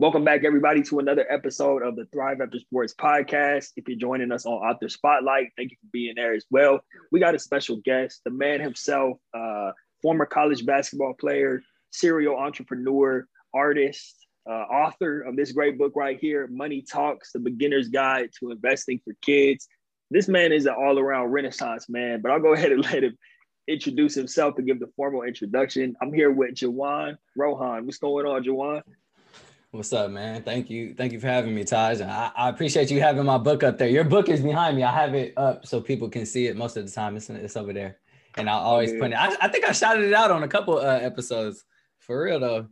Welcome back, everybody, to another episode of the Thrive After Sports podcast. If you're joining us on Author Spotlight, thank you for being there as well. We got a special guest, the man himself, uh, former college basketball player, serial entrepreneur, artist, uh, author of this great book right here, Money Talks, The Beginner's Guide to Investing for Kids. This man is an all around renaissance man, but I'll go ahead and let him introduce himself to give the formal introduction. I'm here with Juwan Rohan. What's going on, Juwan? What's up, man? Thank you. Thank you for having me, Taj. I, I, appreciate you having my book up there. Your book is behind me. I have it up so people can see it most of the time. It's, it's over there. And I'll always put it. I, I think I shouted it out on a couple uh, episodes. For real though.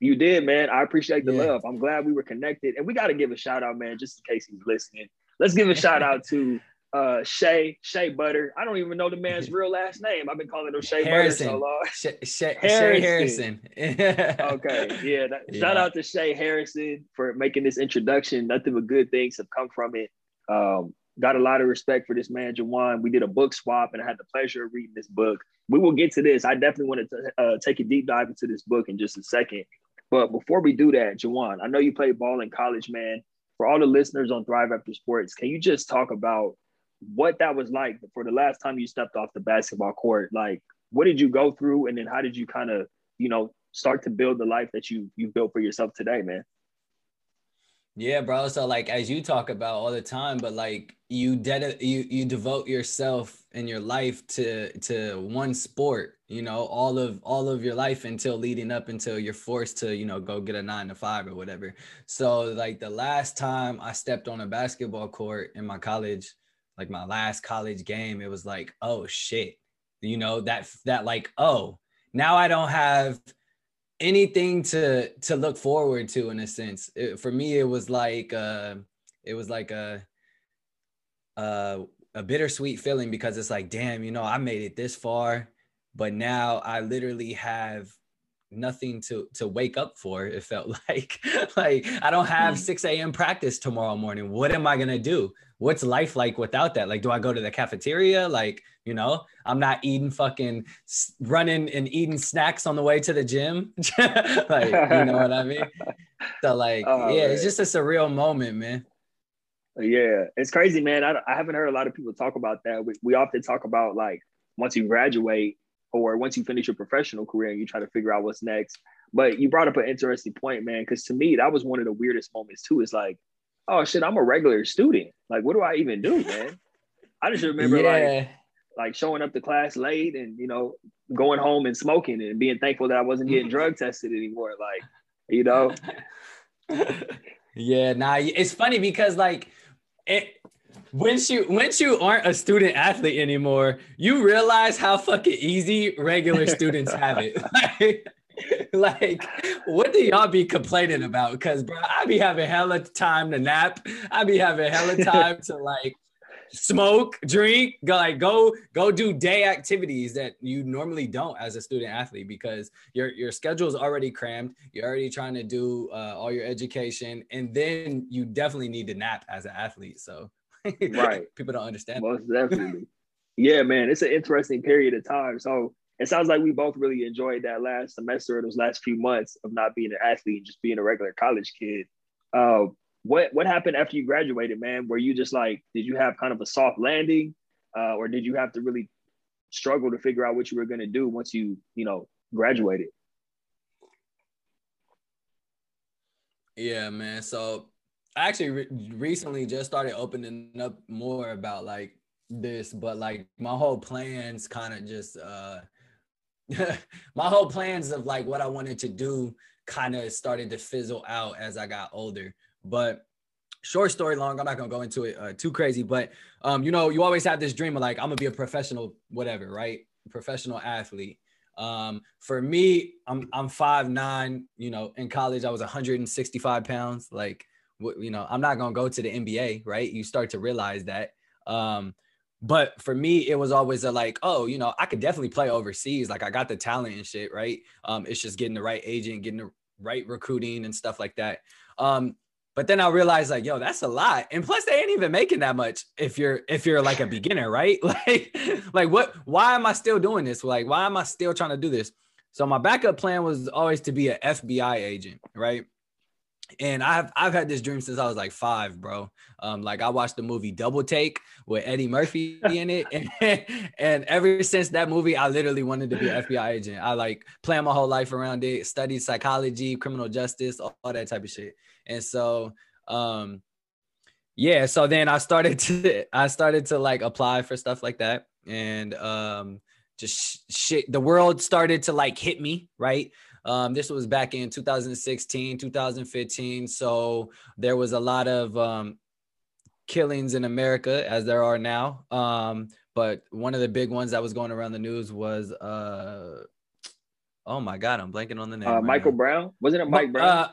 You did, man. I appreciate the yeah. love. I'm glad we were connected. And we got to give a shout out, man, just in case he's listening. Let's give a shout out to uh Shea Shea Butter. I don't even know the man's real last name. I've been calling him Shea Harrison. Butter so long. Shea, Shea, Harrison. Shea Harrison. okay, yeah, that, yeah. Shout out to Shea Harrison for making this introduction. Nothing but good things have come from it. Um, got a lot of respect for this man, Juwan. We did a book swap, and I had the pleasure of reading this book. We will get to this. I definitely want to uh, take a deep dive into this book in just a second. But before we do that, Juwan, I know you played ball in college, man. For all the listeners on Thrive After Sports, can you just talk about what that was like for the last time you stepped off the basketball court. Like, what did you go through, and then how did you kind of, you know, start to build the life that you you built for yourself today, man? Yeah, bro. So like as you talk about all the time, but like you ded you you devote yourself and your life to to one sport, you know, all of all of your life until leading up until you're forced to, you know, go get a 9 to 5 or whatever. So like the last time I stepped on a basketball court in my college, like my last college game, it was like, oh shit, you know, that that like, oh, now I don't have anything to to look forward to in a sense. It, for me, it was like uh it was like a uh a bittersweet feeling because it's like, damn, you know, I made it this far, but now I literally have nothing to to wake up for it felt like like i don't have hmm. 6 a.m practice tomorrow morning. What am i gonna do? What's life like without that? Like do i go to the cafeteria? Like you know i'm not eating fucking running and eating snacks on the way to the gym? Like you know what i mean? So like oh, yeah man. it's just a surreal moment man. Yeah it's crazy man. I, I haven't heard a lot of people talk about that. We, we often talk about like once you graduate or once you finish your professional career and you try to figure out what's next. But you brought up an interesting point, man, because to me, that was one of the weirdest moments too. It's like, oh shit, I'm a regular student. Like, what do I even do, man? I just remember yeah. like like showing up to class late and you know going home and smoking and being thankful that I wasn't getting drug tested anymore. Like, you know. yeah, nah, it's funny because like it once you once you aren't a student athlete anymore, you realize how fucking easy regular students have it. like, like, what do y'all be complaining about? Because bro, I be having hella time to nap. I be having hella time to like smoke, drink, go like go go do day activities that you normally don't as a student athlete because your your schedule is already crammed. You're already trying to do uh, all your education, and then you definitely need to nap as an athlete. So right. People don't understand. Most definitely. yeah, man, it's an interesting period of time. So it sounds like we both really enjoyed that last semester or those last few months of not being an athlete and just being a regular college kid. Uh, what what happened after you graduated, man? Were you just like, did you have kind of a soft landing, uh, or did you have to really struggle to figure out what you were going to do once you you know graduated? Yeah, man. So I actually re- recently just started opening up more about like this, but like my whole plans kind of just uh my whole plans of like what I wanted to do kind of started to fizzle out as I got older. But short story long, I'm not gonna go into it uh, too crazy, but um, you know, you always have this dream of like I'm gonna be a professional, whatever, right? Professional athlete. Um, for me, I'm I'm five nine. You know, in college I was 165 pounds. Like you know, I'm not gonna go to the NBA, right? You start to realize that. Um, but for me, it was always a like, oh, you know, I could definitely play overseas. Like I got the talent and shit, right? Um, it's just getting the right agent, getting the right recruiting and stuff like that. Um, but then I realized like, yo, that's a lot. And plus they ain't even making that much if you're if you're like a beginner, right? Like, like what why am I still doing this? Like, why am I still trying to do this? So my backup plan was always to be an FBI agent, right? And I've I've had this dream since I was like five, bro. Um, like I watched the movie Double Take with Eddie Murphy in it, and, and ever since that movie, I literally wanted to be an FBI agent. I like planned my whole life around it, studied psychology, criminal justice, all, all that type of shit. And so, um, yeah. So then I started to I started to like apply for stuff like that, and um, just shit. The world started to like hit me, right? Um, this was back in 2016, 2015. So there was a lot of um, killings in America, as there are now. Um, but one of the big ones that was going around the news was, uh, oh my God, I'm blanking on the name. Uh, right Michael now. Brown, wasn't it Mike Brown? Uh,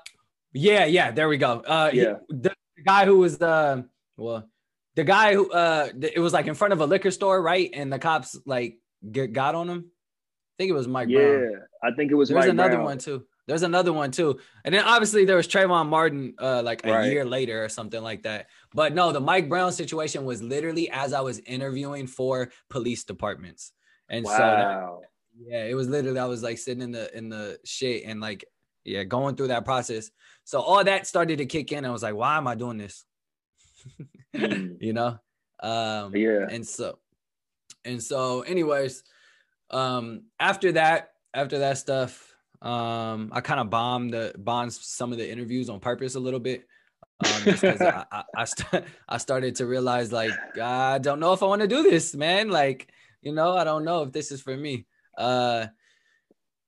yeah, yeah, there we go. Uh, he- Yeah. the, the guy who was the well, the guy who uh, it was like in front of a liquor store, right? And the cops like get, got on him. I think it was Mike Brown. yeah, Brown. I think it was. There's Mike another Brown. one too. There's another one too. And then obviously there was Trayvon Martin uh like a Right. year later or something like that. But no, the Mike Brown situation was literally as I was interviewing for police departments. And so that, yeah, it was literally I was like sitting in the in the shit and like yeah, going through that process. So all that started to kick in. I was like, why am I doing this? Mm. you know? Um yeah. and so and so anyways um after that after that stuff um i kind of bombed the bombed some of the interviews on purpose a little bit um I, I, I, st- I started to realize like i don't know if i want to do this man like you know i don't know if this is for me uh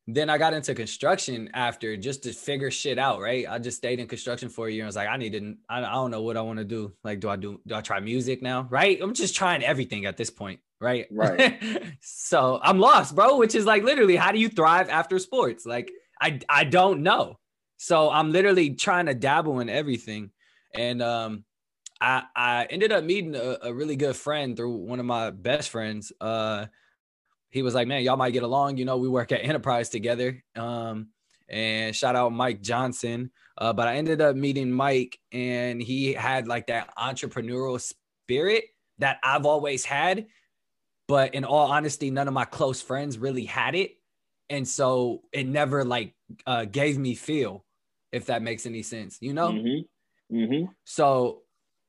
then I got into construction after just to figure shit out, right? I just stayed in construction for a year. I was like, I need to, I, I don't know what I want to do. Like, do I do, do I try music now? Right? I'm just trying everything at this point, right? Right. so I'm lost, bro, which is like literally, how do you thrive after sports? Like, I, I don't know. So I'm literally trying to dabble in everything. And, um, I, I ended up meeting a, a really good friend through one of my best friends. Uh, he was like, man, y'all might get along. You know, we work at Enterprise together. Um, and shout out Mike Johnson. Uh, but I ended up meeting Mike, and he had like that entrepreneurial spirit that I've always had. But in all honesty, none of my close friends really had it. And so it never like uh, gave me feel, if that makes any sense, you know? Mm-hmm. Mm-hmm. So,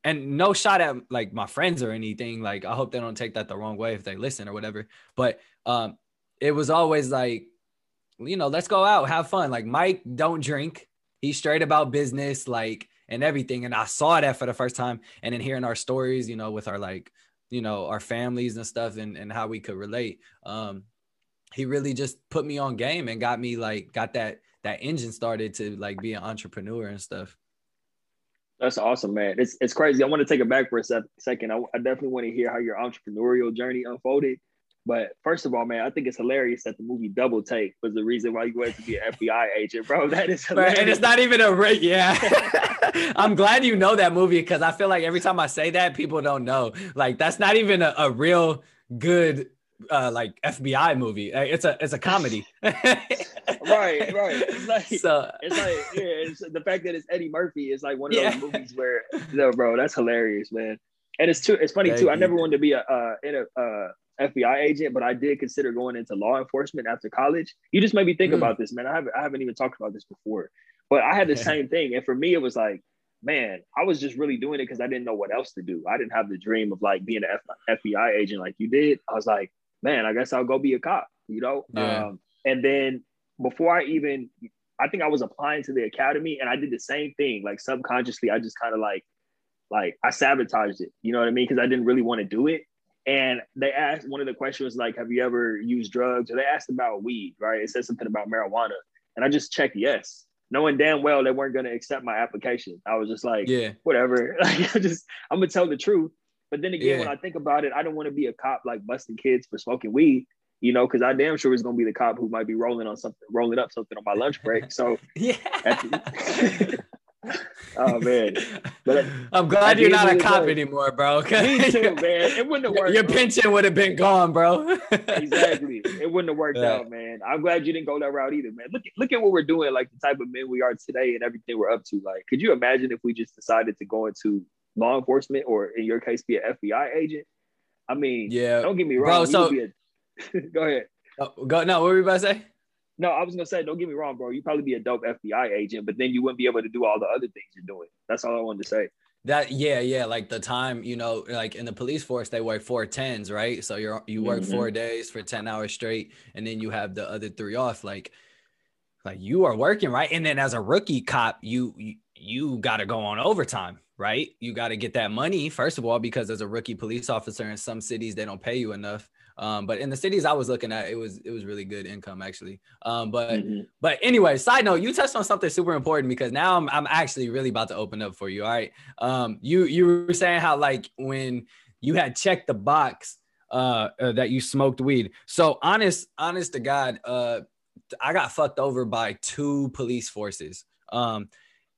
and no shot at like my friends or anything. Like, I hope they don't take that the wrong way if they listen or whatever. But um, it was always like, you know, let's go out, have fun. Like, Mike don't drink. He's straight about business, like, and everything. And I saw that for the first time. And then hearing our stories, you know, with our like, you know, our families and stuff and, and how we could relate. Um, he really just put me on game and got me like, got that, that engine started to like be an entrepreneur and stuff. That's awesome, man. It's it's crazy. I want to take it back for a sec- second. I, I definitely want to hear how your entrepreneurial journey unfolded. But first of all, man, I think it's hilarious that the movie Double Take was the reason why you wanted to be an FBI agent, bro. That is hilarious. And it's not even a re- yeah. I'm glad you know that movie because I feel like every time I say that, people don't know. Like that's not even a, a real good uh like FBI movie. Uh, It's a it's a comedy. right, right. It's like So it's like yeah, it's the fact that it's Eddie Murphy is like one of Yeah. those movies where no, bro, that's hilarious, man. And it's too it's funny Thank too. I never wanted to be a uh in a uh FBI agent, but I did consider going into law enforcement after college. You just made me think Mm. about this, man. I haven't I haven't even talked about this before. But I had the same thing. And for me, it was like, man, I was just really doing it because I didn't know what else to do. I didn't have the dream of like being an F- FBI agent like you did. I was like, man, I guess I'll go be a cop, you know? Yeah. Um, and then before I even, I think I was applying to the academy and I did the same thing. Like subconsciously, I just kind of like, like I sabotaged it. You know what I mean? Because I didn't really want to do it. And they asked one of the questions like, "Have you ever used drugs?" Or they asked about weed, right? It said something about marijuana, and I just checked yes, knowing damn well they weren't going to accept my application. I was just like, yeah, whatever. Like I just I'm gonna tell the truth. But then again, Yeah. when I think about it, I don't want to be a cop like busting kids for smoking weed, you know, because I damn sure is gonna be the cop who might be rolling on something, rolling up something on my lunch break. So, yeah. At oh man, But I'm glad you're not a cop day- anymore, bro. me too, man. It wouldn't have worked. Your bro. pension would have been gone, bro. exactly. It wouldn't have worked Yeah. out, man. I'm glad you didn't go that route either, man. Look at look at what we're doing, like the type of men we are today and everything we're up to. Like, could you imagine if we just decided to go into law enforcement or in your case be an FBI agent? I mean, Yeah. don't get me wrong. we so- a- go ahead. Oh, go no, what were you about to say? No, I was gonna say, don't get me wrong, bro. You probably be a dope FBI agent, but then you wouldn't be able to do all the other things you're doing. That's all I wanted to say. That yeah, yeah. Like the time, you know, like in the police force, they work four tens, right? So you're you work mm-hmm. four days for 10 hours straight, and then you have the other three off. Like, like you are working, right? And then as a rookie cop, you you, you gotta go on overtime, right? You gotta get that money, first of all, because as a rookie police officer in some cities, they don't pay you enough. Um, but in the cities I was looking at, it was it was really good income actually. Um, but mm-hmm. but anyway, side note, you touched on something super important because now I'm I'm actually really about to open up for you. All right. Um, you you were saying how like when you had checked the box uh, uh that you smoked weed. So honest, honest to God, uh I got fucked over by two police forces. Um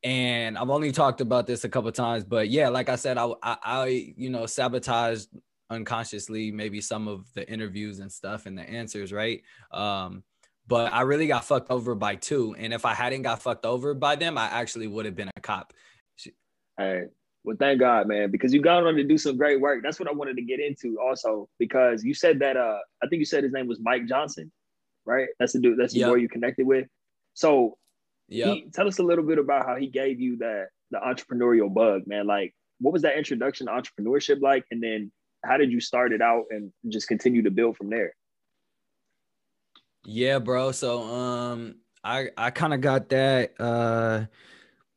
and I've only talked about this a couple times, but yeah, like I said, I, I, I you know sabotaged unconsciously maybe some of the interviews and stuff and the answers, right? Um, but I really got fucked over by two. And if I hadn't got fucked over by them, I actually would have been a cop. Hey, well, thank God, man, because you got on to do some great work. That's what I wanted to get into also, because you said that uh I think you said his name was Mike Johnson, right? That's the dude, that's the yep. boy you connected with. So yeah, tell us a little bit about how he gave you that the entrepreneurial bug, man. Like, what was that introduction to entrepreneurship like? And then how did you start it out and just continue to build from there? Yeah, bro. So um I I kind of got that uh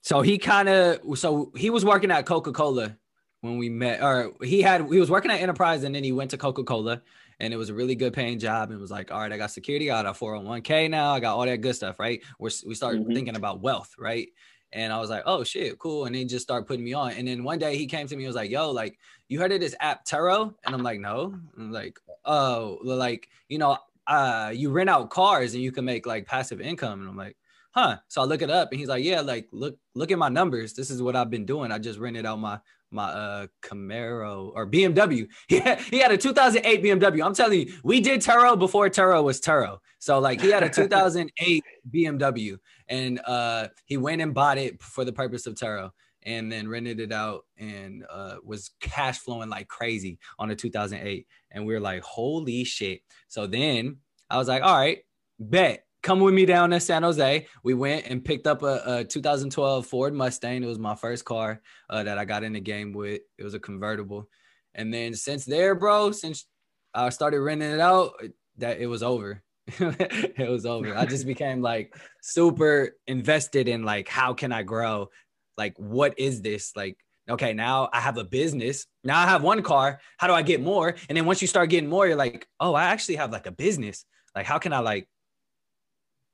so he kind of so he was working at Coca-Cola when we met or he had he was working at Enterprise and then he went to Coca-Cola and it was a really good paying job and was like, all right, I got security, I got a 401k now, I got all that good stuff, right? We're, we started mm-hmm. thinking about wealth, right? And I was like, oh shit, cool. And he just started putting me on. And then one day he came to me, and was like, yo, like, you heard of this app Turo? And I'm like, no. I'm like, oh, like, you know, uh, you rent out cars and you can make like passive income. And I'm like, huh. So I look it up and he's like, yeah, like look, look at my numbers. This is what I've been doing. I just rented out my my uh Camaro or BMW. He had, he had a 2008 BMW. I'm telling you, we did Turo before Turo was Turo. So like he had a 2008 BMW and uh he went and bought it for the purpose of Turo and then rented it out and uh was cash flowing like crazy on a 2008 and we were like holy shit. So then I was like, all right, bet come with me down to San Jose. We went and picked up a, a 2012 Ford Mustang. It was my first car uh, that I got in the game with. It was a convertible. And then since there, bro, since I started renting it out, that it was over. it was over. I just became like super invested in like how can I grow? Like what is this? Like okay, now I have a business. Now I have one car. How do I get more? And then once you start getting more, you're like, "Oh, I actually have like a business. Like how can I like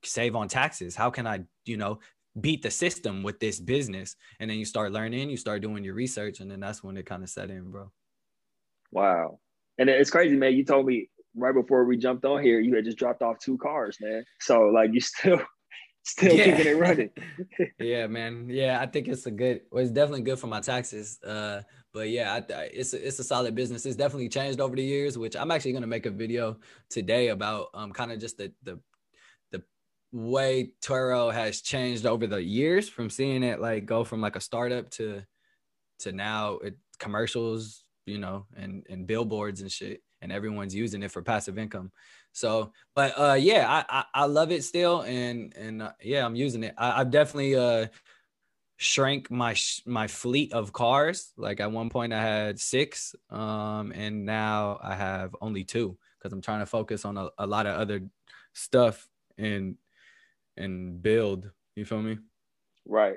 save on taxes? How can I, you know, beat the system with this business? And then you start learning, you start doing your research, and then that's when it kind of set in, bro. Wow. And it's crazy, man. You told me right before we jumped on here, you had just dropped off two cars, man. So like you still still yeah. keeping it running. yeah, man. Yeah, I think it's a good. Well, it's definitely good for my taxes. Uh, but yeah, I, I, it's a, it's a solid business. It's definitely changed over the years, which I'm actually gonna make a video today about um kind of just the the the way Turo has changed over the years from seeing it like go from like a startup to to now it commercials, you know, and and billboards and shit, and everyone's using it for passive income. So, but uh, yeah, I, I, I love it still, and and uh, yeah, I'm using it. I, I've definitely uh shrank my my fleet of cars. Like at one point I had six, um, and now I have only two because I'm trying to focus on a, a lot of other stuff and and build. You feel me? Right.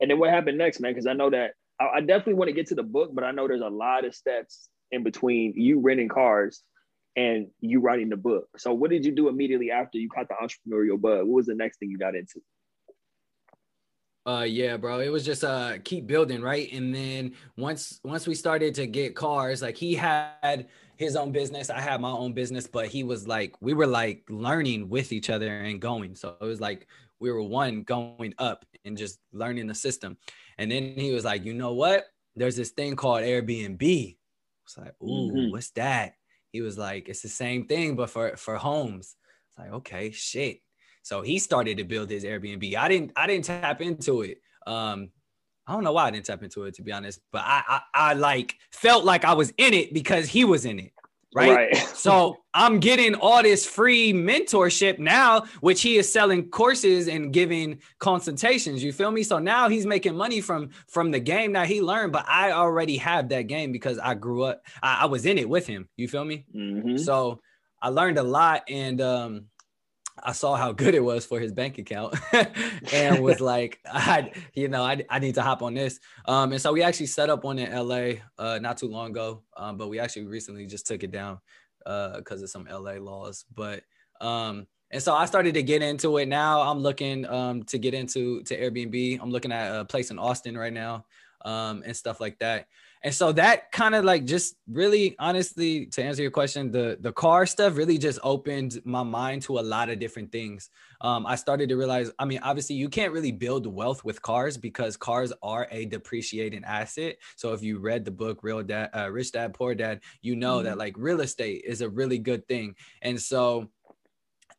And then what happened next, man? Because I know that I, I definitely want to get to the book, but I know there's a lot of steps in between you renting cars and you writing the book. So what did you do immediately after you caught the entrepreneurial bug? What was the next thing you got into? Uh yeah, bro. It was just uh keep building, right? And then once once we started to get cars, like he had his own business. I had my own business, but he was like, we were like learning with each other and going. So it was like we were one going up and just learning the system. And then he was like, you know what? There's this thing called Airbnb. It's like, ooh, mm-hmm. what's that? He was like, it's the same thing, but for for homes. It's like, okay, shit. So he started to build his Airbnb. I didn't I didn't tap into it. Um, I don't know why I didn't tap into it to be honest, but I, I, I like felt like I was in it because he was in it. Right? right. so I'm getting all this free mentorship now, which he is selling courses and giving consultations. You feel me? So now he's making money from from the game that he learned, but I already have that game because I grew up. I, I was in it with him. You feel me? Mm-hmm. So I learned a lot, and um, I saw how good it was for his bank account and was like, I, you know, I, I need to hop on this. Um, and so we actually set up one in LA uh, not too long ago, um, but we actually recently just took it down because uh, of some LA laws. But um, and so I started to get into it. Now I'm looking um, to get into to Airbnb. I'm looking at a place in Austin right now um, and stuff like that and so that kind of like just really honestly to answer your question the the car stuff really just opened my mind to a lot of different things. Um, i started to realize i mean obviously you can't really build wealth with cars because cars are a depreciating asset. So if you read the book real dad uh, rich dad poor dad you know mm-hmm. that like real estate is a really good thing. And so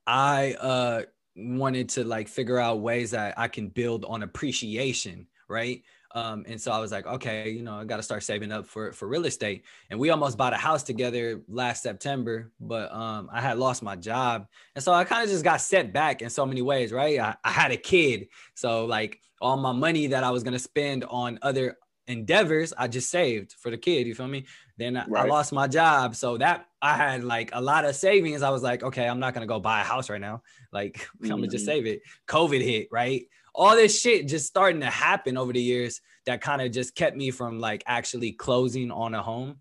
i uh wanted to like figure out ways that i can build on appreciation right um, and so I was like, okay, you know, I got to start saving up for for real estate. And we almost bought a house together last September, but um, I had lost my job, and so I kind of just got set back in so many ways, right? I, I had a kid, so like all my money that I was gonna spend on other endeavors, I just saved for the kid. You feel me? Then I, right. I lost my job, so that I had like a lot of savings. I was like, okay, I'm not gonna go buy a house right now. Like mm-hmm. I'm gonna just save it. COVID hit, right? All this shit just starting to happen over the years that kind of just kept me from like actually closing on a home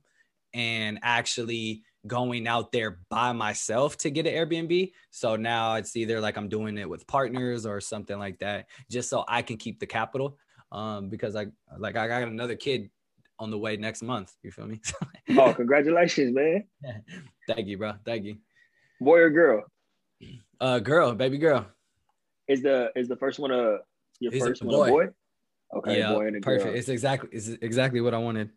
and actually going out there by myself to get an Airbnb. So now it's either like I'm doing it with partners or something like that, just so I can keep the capital. Um, because I like I got another kid on the way next month. You feel me? oh, congratulations, man! Thank you, bro. Thank you. Boy or girl? Uh, girl, baby girl. Is the is the first one a your He's first a one boy. a boy? Okay, yeah, boy and a perfect. Girl. It's exactly it's exactly what I wanted.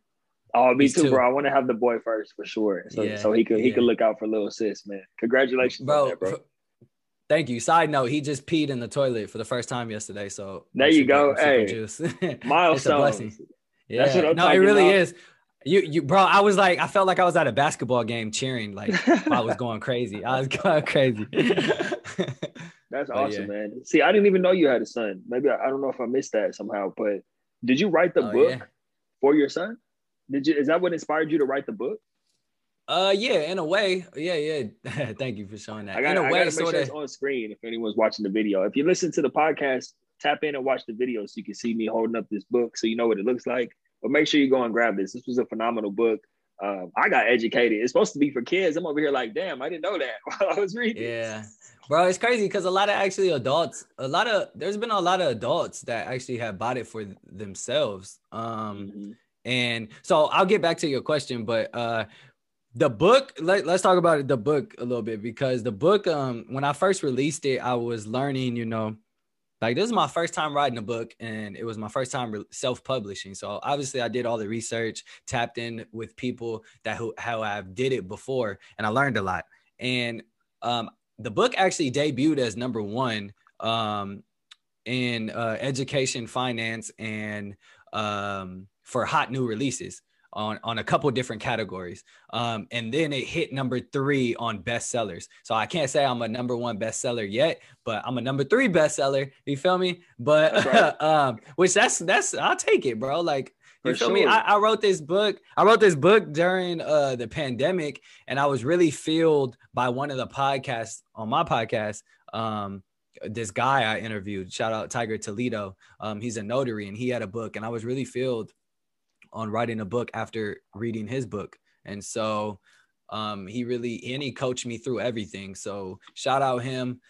Oh, me too, bro. I want to have the boy first for sure. So, yeah, so he could he could look out for little sis, man. Congratulations, bro. That, bro. Thank you. Side note: He just peed in the toilet for the first time yesterday. So there you go. Hey, milestone. Yeah, no, it really about. is. You, you, bro. I was like, I felt like I was at a basketball game cheering. Like I was going crazy. I was going crazy. That's but awesome, yeah. man. See, I didn't even know you had a son. Maybe I, I, don't know if I missed that somehow, but did you write the oh, book yeah. for your son? Did you? Is that what inspired you to write the book? Uh, yeah, in a way, yeah, yeah. Thank you for showing that. I got in a way, sort of on screen if anyone's watching the video. If you listen to the podcast, tap in and watch the video so you can see me holding up this book, so you know what it looks like. But make sure you go and grab this. This was a phenomenal book. Um, I got educated. It's supposed to be for kids. I'm over here like, damn, I didn't know that while I was reading. Yeah, bro, it's crazy because a lot of actually adults, a lot of there's been a lot of adults that actually have bought it for themselves. Um, mm-hmm. and so I'll get back to your question, but uh, the book let, us talk about the book a little bit because the book um when i first released it i was learning you know like this is my first time writing a book and it was my first time self-publishing so obviously i did all the research tapped in with people that who how i've did it before and i learned a lot and um, the book actually debuted as number one um, in uh, education finance and um, for hot new releases on, on a couple different categories. Um, and then it hit number three on bestsellers. So I can't say I'm a number one bestseller yet, but I'm a number three bestseller. You feel me? But right. um, which that's that's I'll take it, bro. Like you feel sure. me? I, I, wrote this book. I wrote this book during uh, the pandemic, and I was really filled by one of the podcasts on my podcast. Um, this guy I interviewed, shout out Tiger Toledo. Um, he's a notary, and he had a book, and I was really filled on writing a book after reading his book. And so um, he really and he coached me through everything. So shout out him.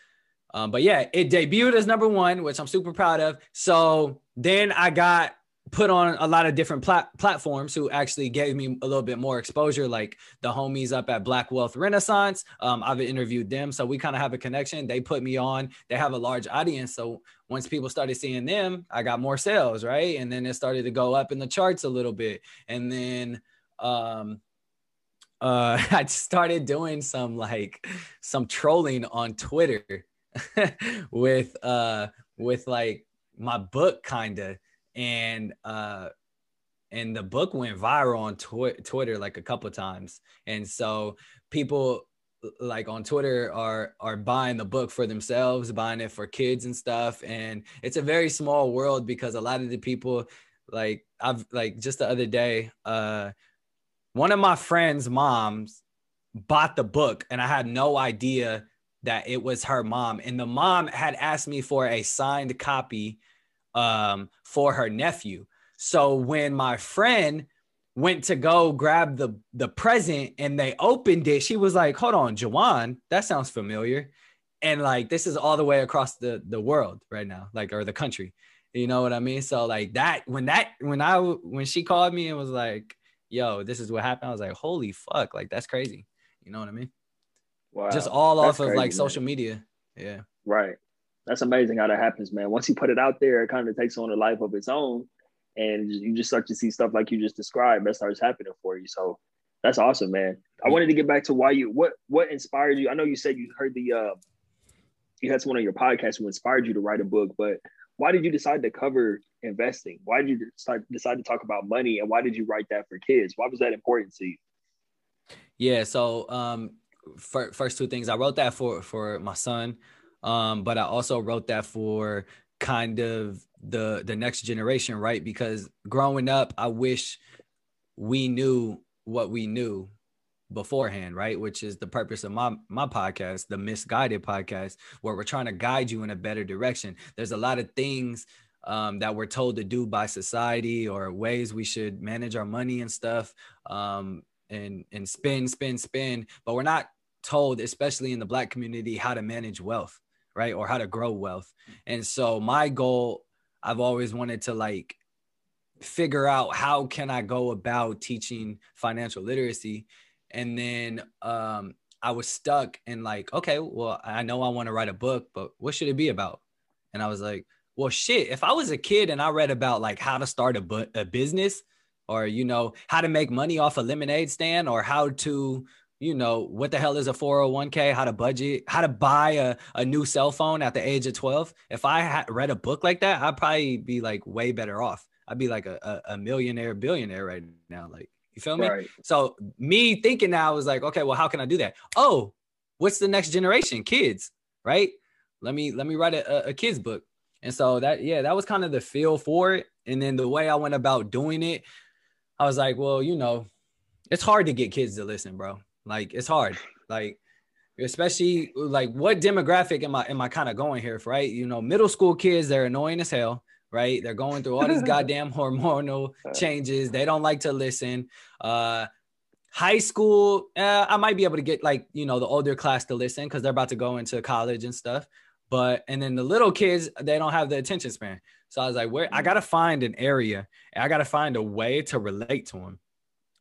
Um, but yeah, it debuted as number one, which I'm super proud of. So then I got put on a lot of different plat- platforms who actually gave me a little bit more exposure, like the homies up at Black Wealth Renaissance. Um, I've interviewed them, so we kind of have a connection. They put me on. They have a large audience, so once people started seeing them, I got more sales, right? And then it started to go up in the charts a little bit, and then um, uh, I started doing some like some trolling on Twitter with uh with like my book kind of and uh and the book went viral on tw- Twitter like a couple times, and so people like on Twitter are are buying the book for themselves, buying it for kids and stuff, and it's a very small world because a lot of the people like I've like just the other day, uh, one of my friends' moms bought the book, and I had no idea that it was her mom, and the mom had asked me for a signed copy um, for her nephew. So when my friend went to go grab the the present and they opened it, she was like, "Hold on, Juwan, that sounds familiar." And like this is all the way across the the world right now, like or the country. You know what I mean? So like that when that when I when she called me and was like, "Yo, this is what happened," I was like, "Holy fuck!" Like that's crazy. You know what I mean? Wow. Just all that's off of like man. social media. Yeah. Right. That's amazing how that happens, man. Once you put it out there, it kind of takes on a life of its own, and you just start to see stuff like you just described that starts happening for you. So that's awesome, man. I wanted to get back to why you what what inspired you. I know you said you heard the uh, you had someone on your podcast who inspired you to write a book, but why did you decide to cover investing? Why did you start decide to talk about money, and why did you write that for kids? Why was that important to you? Yeah, so um, first two things, I wrote that for for my son, um, but I also wrote that for kind of the the next generation, right? Because growing up, I wish we knew what we knew beforehand, right? Which is the purpose of my my podcast, the Misguided podcast, where we're trying to guide you in a better direction. There's a lot of things um, that we're told to do by society or ways we should manage our money and stuff, um, and and spend, spend, spend, but we're not told, especially in the Black community, how to manage wealth, right, or how to grow wealth. And so my goal, I've always wanted to like figure out how can I go about teaching financial literacy and then um, I was stuck and like, okay, well, I know I want to write a book, but what should it be about? And I was like, well, shit, if I was a kid and I read about like how to start a, bu- a business or, you know, how to make money off a lemonade stand or how to, you know, what the hell is a 401k, how to budget, how to buy a, a new cell phone at the age of 12. If I had read a book like that, I'd probably be like way better off. I'd be like a, a, millionaire, billionaire right now. Like, you feel me? Right. So me thinking now was like, okay, well, how can I do that? Oh, what's the next generation? Kids, right? Let me let me write a, a kids book. And so that yeah, that was kind of the feel for it. And then the way I went about doing it, I was like, well, you know, it's hard to get kids to listen, bro. Like it's hard. Like especially like what demographic am I am I kind of going here for, right? You know, middle school kids, they're annoying as hell right? They're going through all these goddamn hormonal changes. They don't like to listen. Uh, high school, uh, I might be able to get like, you know, the older class to listen because they're about to go into college and stuff. But, and then the little kids, they don't have the attention span. So I was like, where I got to find an area I got to find a way to relate to them.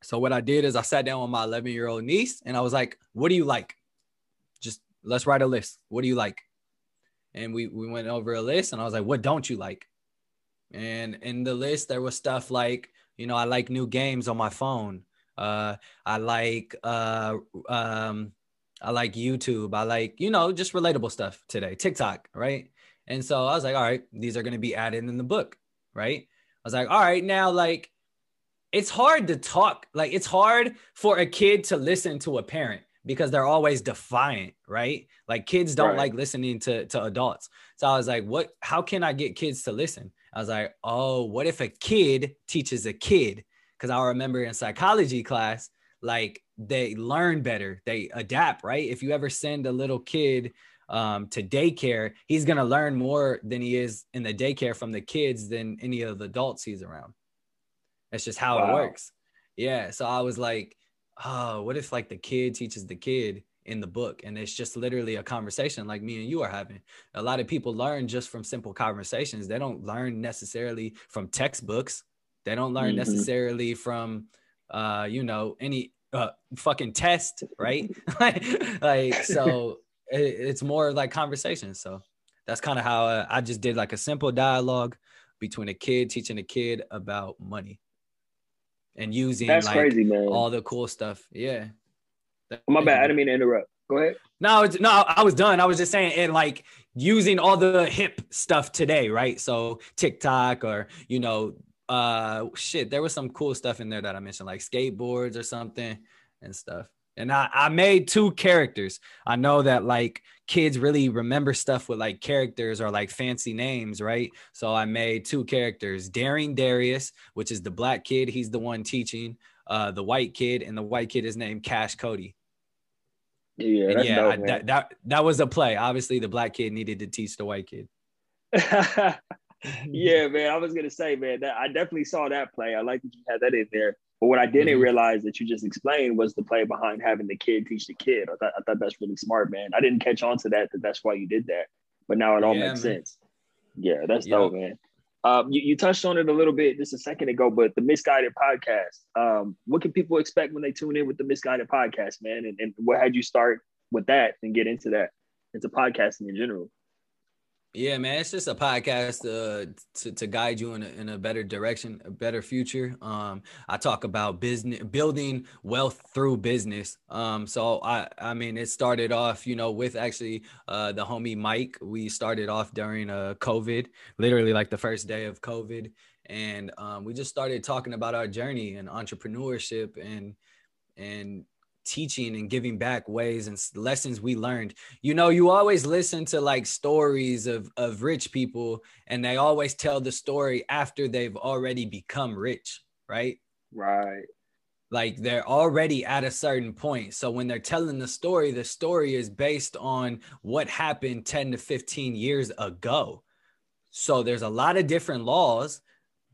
So what I did is I sat down with my 11 year old niece and I was like, what do you like? Just let's write a list. What do you like? And we, we went over a list and I was like, what don't you like? And in the list, there was stuff like, you know, I like new games on my phone. Uh, I like, uh, um, I like YouTube. I like, you know, just relatable stuff today, TikTok, right? And so I was like, all right, these are going to be added in the book, right? I was like, all right, now, like, it's hard to talk. Like, it's hard for a kid to listen to a parent because they're always defiant, right? Like, kids don't right. like listening to, to adults. So I was like, what, how can I get kids to listen? I was like, oh, what if a kid teaches a kid? Because I remember in psychology class, like they learn better, they adapt, right? If you ever send a little kid um, to daycare, he's going to learn more than he is in the daycare from the kids than any of the adults he's around. That's just how wow. it works. Yeah. So I was like, oh, what if like the kid teaches the kid? in the book and it's just literally a conversation like me and you are having a lot of people learn just from simple conversations they don't learn necessarily from textbooks they don't learn mm-hmm. necessarily from uh you know any uh fucking test right like so it, it's more like conversation so that's kind of how uh, i just did like a simple dialogue between a kid teaching a kid about money and using that's like crazy, man. all the cool stuff yeah Oh, my bad. I didn't mean to interrupt. Go ahead. No, no, I was done. I was just saying, and like using all the hip stuff today, right? So TikTok or you know uh shit, there was some cool stuff in there that I mentioned, like skateboards or something and stuff. And I, I made two characters. I know that like kids really remember stuff with like characters or like fancy names, right? So I made two characters, Daring Darius, which is the black kid. He's the one teaching uh, the white kid, and the white kid is named Cash Cody. Yeah, yeah, dope, I, that, that that was a play. Obviously, the black kid needed to teach the white kid. yeah, man. I was gonna say, man, that I definitely saw that play. I like that you had that in there. But what I didn't mm-hmm. realize that you just explained was the play behind having the kid teach the kid. I thought, I thought that's really smart, man. I didn't catch on to that, that that's why you did that. But now it all yeah, makes man. sense. Yeah, that's yep. dope, man. Um, you, you, touched on it a little bit just a second ago, but the Misguided podcast. Um, what can people expect when they tune in with the Misguided podcast, man? And, and what had you start with that and get into that, into podcasting in general? Yeah, man, it's just a podcast uh, to to guide you in a, in a better direction, a better future. Um, I talk about business, building wealth through business. Um, so I I mean, it started off, you know, with actually uh, the homie Mike. We started off during uh, COVID, literally like the first day of COVID, and um, we just started talking about our journey and entrepreneurship and and teaching and giving back ways and lessons we learned. You know, you always listen to like stories of of rich people and they always tell the story after they've already become rich, right? Right. Like they're already at a certain point. So when they're telling the story, the story is based on what happened 10 to 15 years ago. So there's a lot of different laws.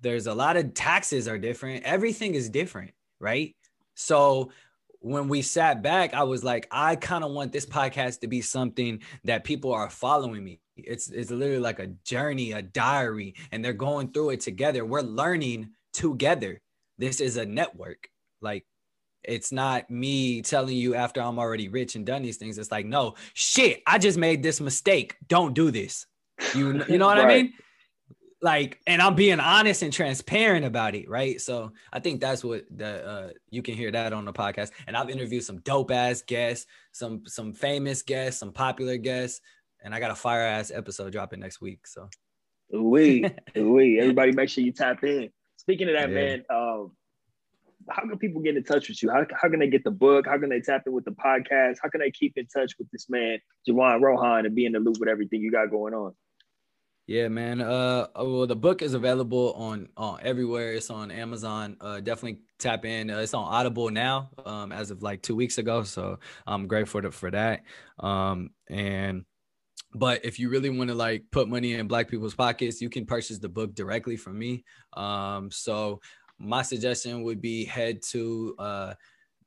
There's a lot of taxes are different. Everything is different, right? So when we sat back, I was like, I kind of want this podcast to be something that people are following me. It's it's literally like a journey, a diary, and they're going through it together. We're learning together. This is a network. Like it's not me telling you after I'm already rich and done these things. It's like, no, shit, I just made this mistake. Don't do this. You you know what right. I mean? Like and i'm being honest and transparent about it right so i think that's what the uh, you can hear that on the podcast and i've interviewed some dope ass guests some some famous guests some popular guests and i got a fire ass episode dropping next week so we we everybody make sure you tap in speaking of that yeah. man um how can people get in touch with you? How, how can they get the book? How can they tap in with the podcast? How can they keep in touch with this man, Juwan Rohan, and be in the loop with everything you got going on? Yeah, man. Uh, uh, well, the book is available on on everywhere. It's on Amazon. Uh, definitely tap in. Uh, it's on Audible now, um, as of like two weeks ago. So I'm grateful for that. Um, and but if you really want to like put money in Black people's pockets, you can purchase the book directly from me. Um, so my suggestion would be head to uh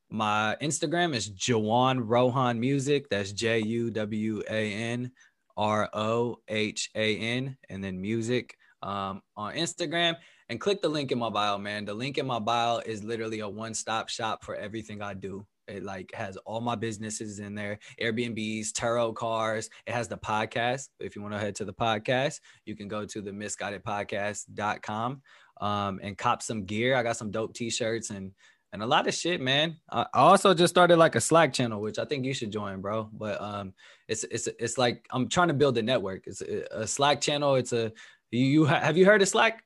my Instagram is Juwan Rohan Music. That's J U W A N R O H A N, and then music um, on Instagram. And click the link in my bio, man. The link in my bio is literally a one stop shop for everything I do. It like has all my businesses in there, Airbnbs, Turo cars. It has the podcast. If you want to head to the podcast, you can go to the misguidedpodcast.com um, and cop some gear. I got some dope t-shirts and and a lot of shit, man. I also just started like a Slack channel, which I think you should join, bro. But um, it's it's it's like I'm trying to build a network. It's a, a Slack channel. It's a you have you heard of Slack?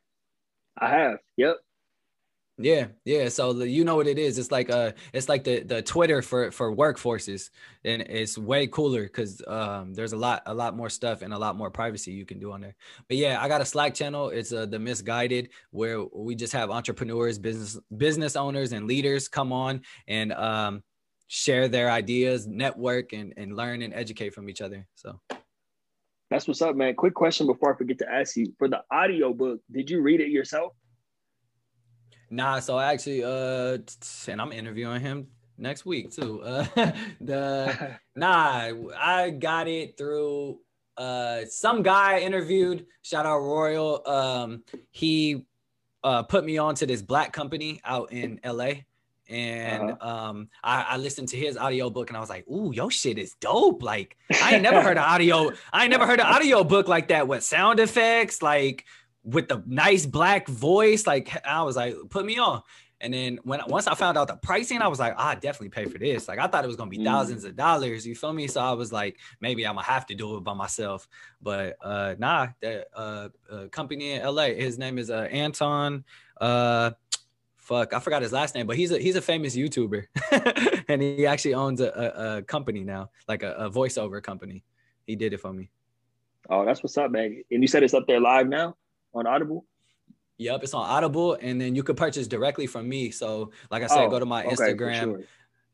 I have. Yep. Yeah, yeah. So the, you know what it is. It's like uh it's like the the Twitter for for workforces, and it's way cooler because um there's a lot a lot more stuff and a lot more privacy you can do on there. But yeah, I got a Slack channel. It's uh, the Misguided where we just have entrepreneurs, business business owners, and leaders come on and um share their ideas, network, and and learn and educate from each other. So. That's what's up, man. Quick question before I forget to ask you. For the audio book, did you read it yourself? Nah, so actually, uh, and I'm interviewing him next week too. Uh, the nah, I got it through uh some guy interviewed. Shout out Royal. Um, he uh put me on to this black company out in LA. And uh-huh. um, I, I, listened to his audio book and I was like, "Ooh, your shit is dope!" Like I ain't never heard an audio. I ain't never heard an audio book like that with sound effects, like with the nice black voice. Like I was like, put me on. And then when once I found out the pricing, I was like, I definitely pay for this. Like I thought it was gonna be mm. thousands of dollars. You feel me? So I was like, maybe I'm gonna have to do it by myself. But uh nah, the uh, uh company in LA, his name is uh Anton Uh, fuck, I forgot his last name, but he's a he's a famous YouTuber, and he actually owns a, a, a company now, like a, a, voiceover company. He did it for me. Oh, that's what's up, man. And you said it's up there live now on Audible. Yep, it's on Audible, and then you could purchase directly from me. So, like I said, oh, go to my okay, Instagram. Sure.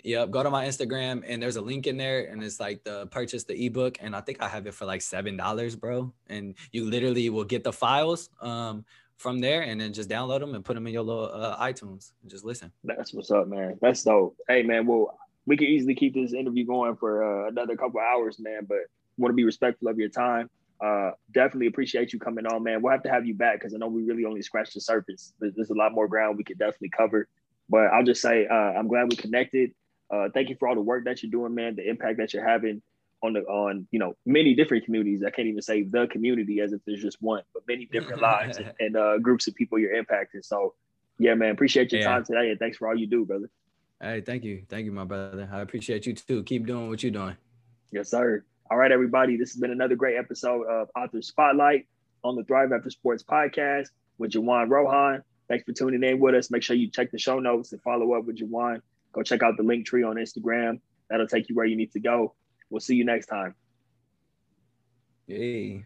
Yep, go to my Instagram, and there's a link in there, and it's like the purchase the ebook, and I think I have it for like seven dollars, bro. And you literally will get the files. Um, from there and then just download them and put them in your little uh, iTunes and just listen. That's what's up, man. That's dope. Hey, man, well, we could easily keep this interview going for uh, another couple hours, man, but want to be respectful of your time. Uh, definitely appreciate you coming on, man. We'll have to have you back because I know we really only scratched the surface. There's, there's, a lot more ground we could definitely cover. But I'll just say uh, I'm glad we connected. Uh, thank you for all the work that you're doing, man. The impact that you're having on the on you know many different communities. I can't even say the community as if there's just one, but many different lives and, and uh, groups of people you're impacting. So yeah, man, appreciate your yeah. time today and thanks for all you do, brother. Hey, thank you, thank you, my brother. I appreciate you too. Keep doing what you're doing. Yes, sir. All right, everybody. This has been another great episode of Author Spotlight on the Thrive After Sports podcast with Juwan Rohan. Thanks for tuning in with us. Make sure you check the show notes and follow up with Juwan. Go check out the link tree on Instagram. That'll take you where you need to go. We'll see you next time. Yay.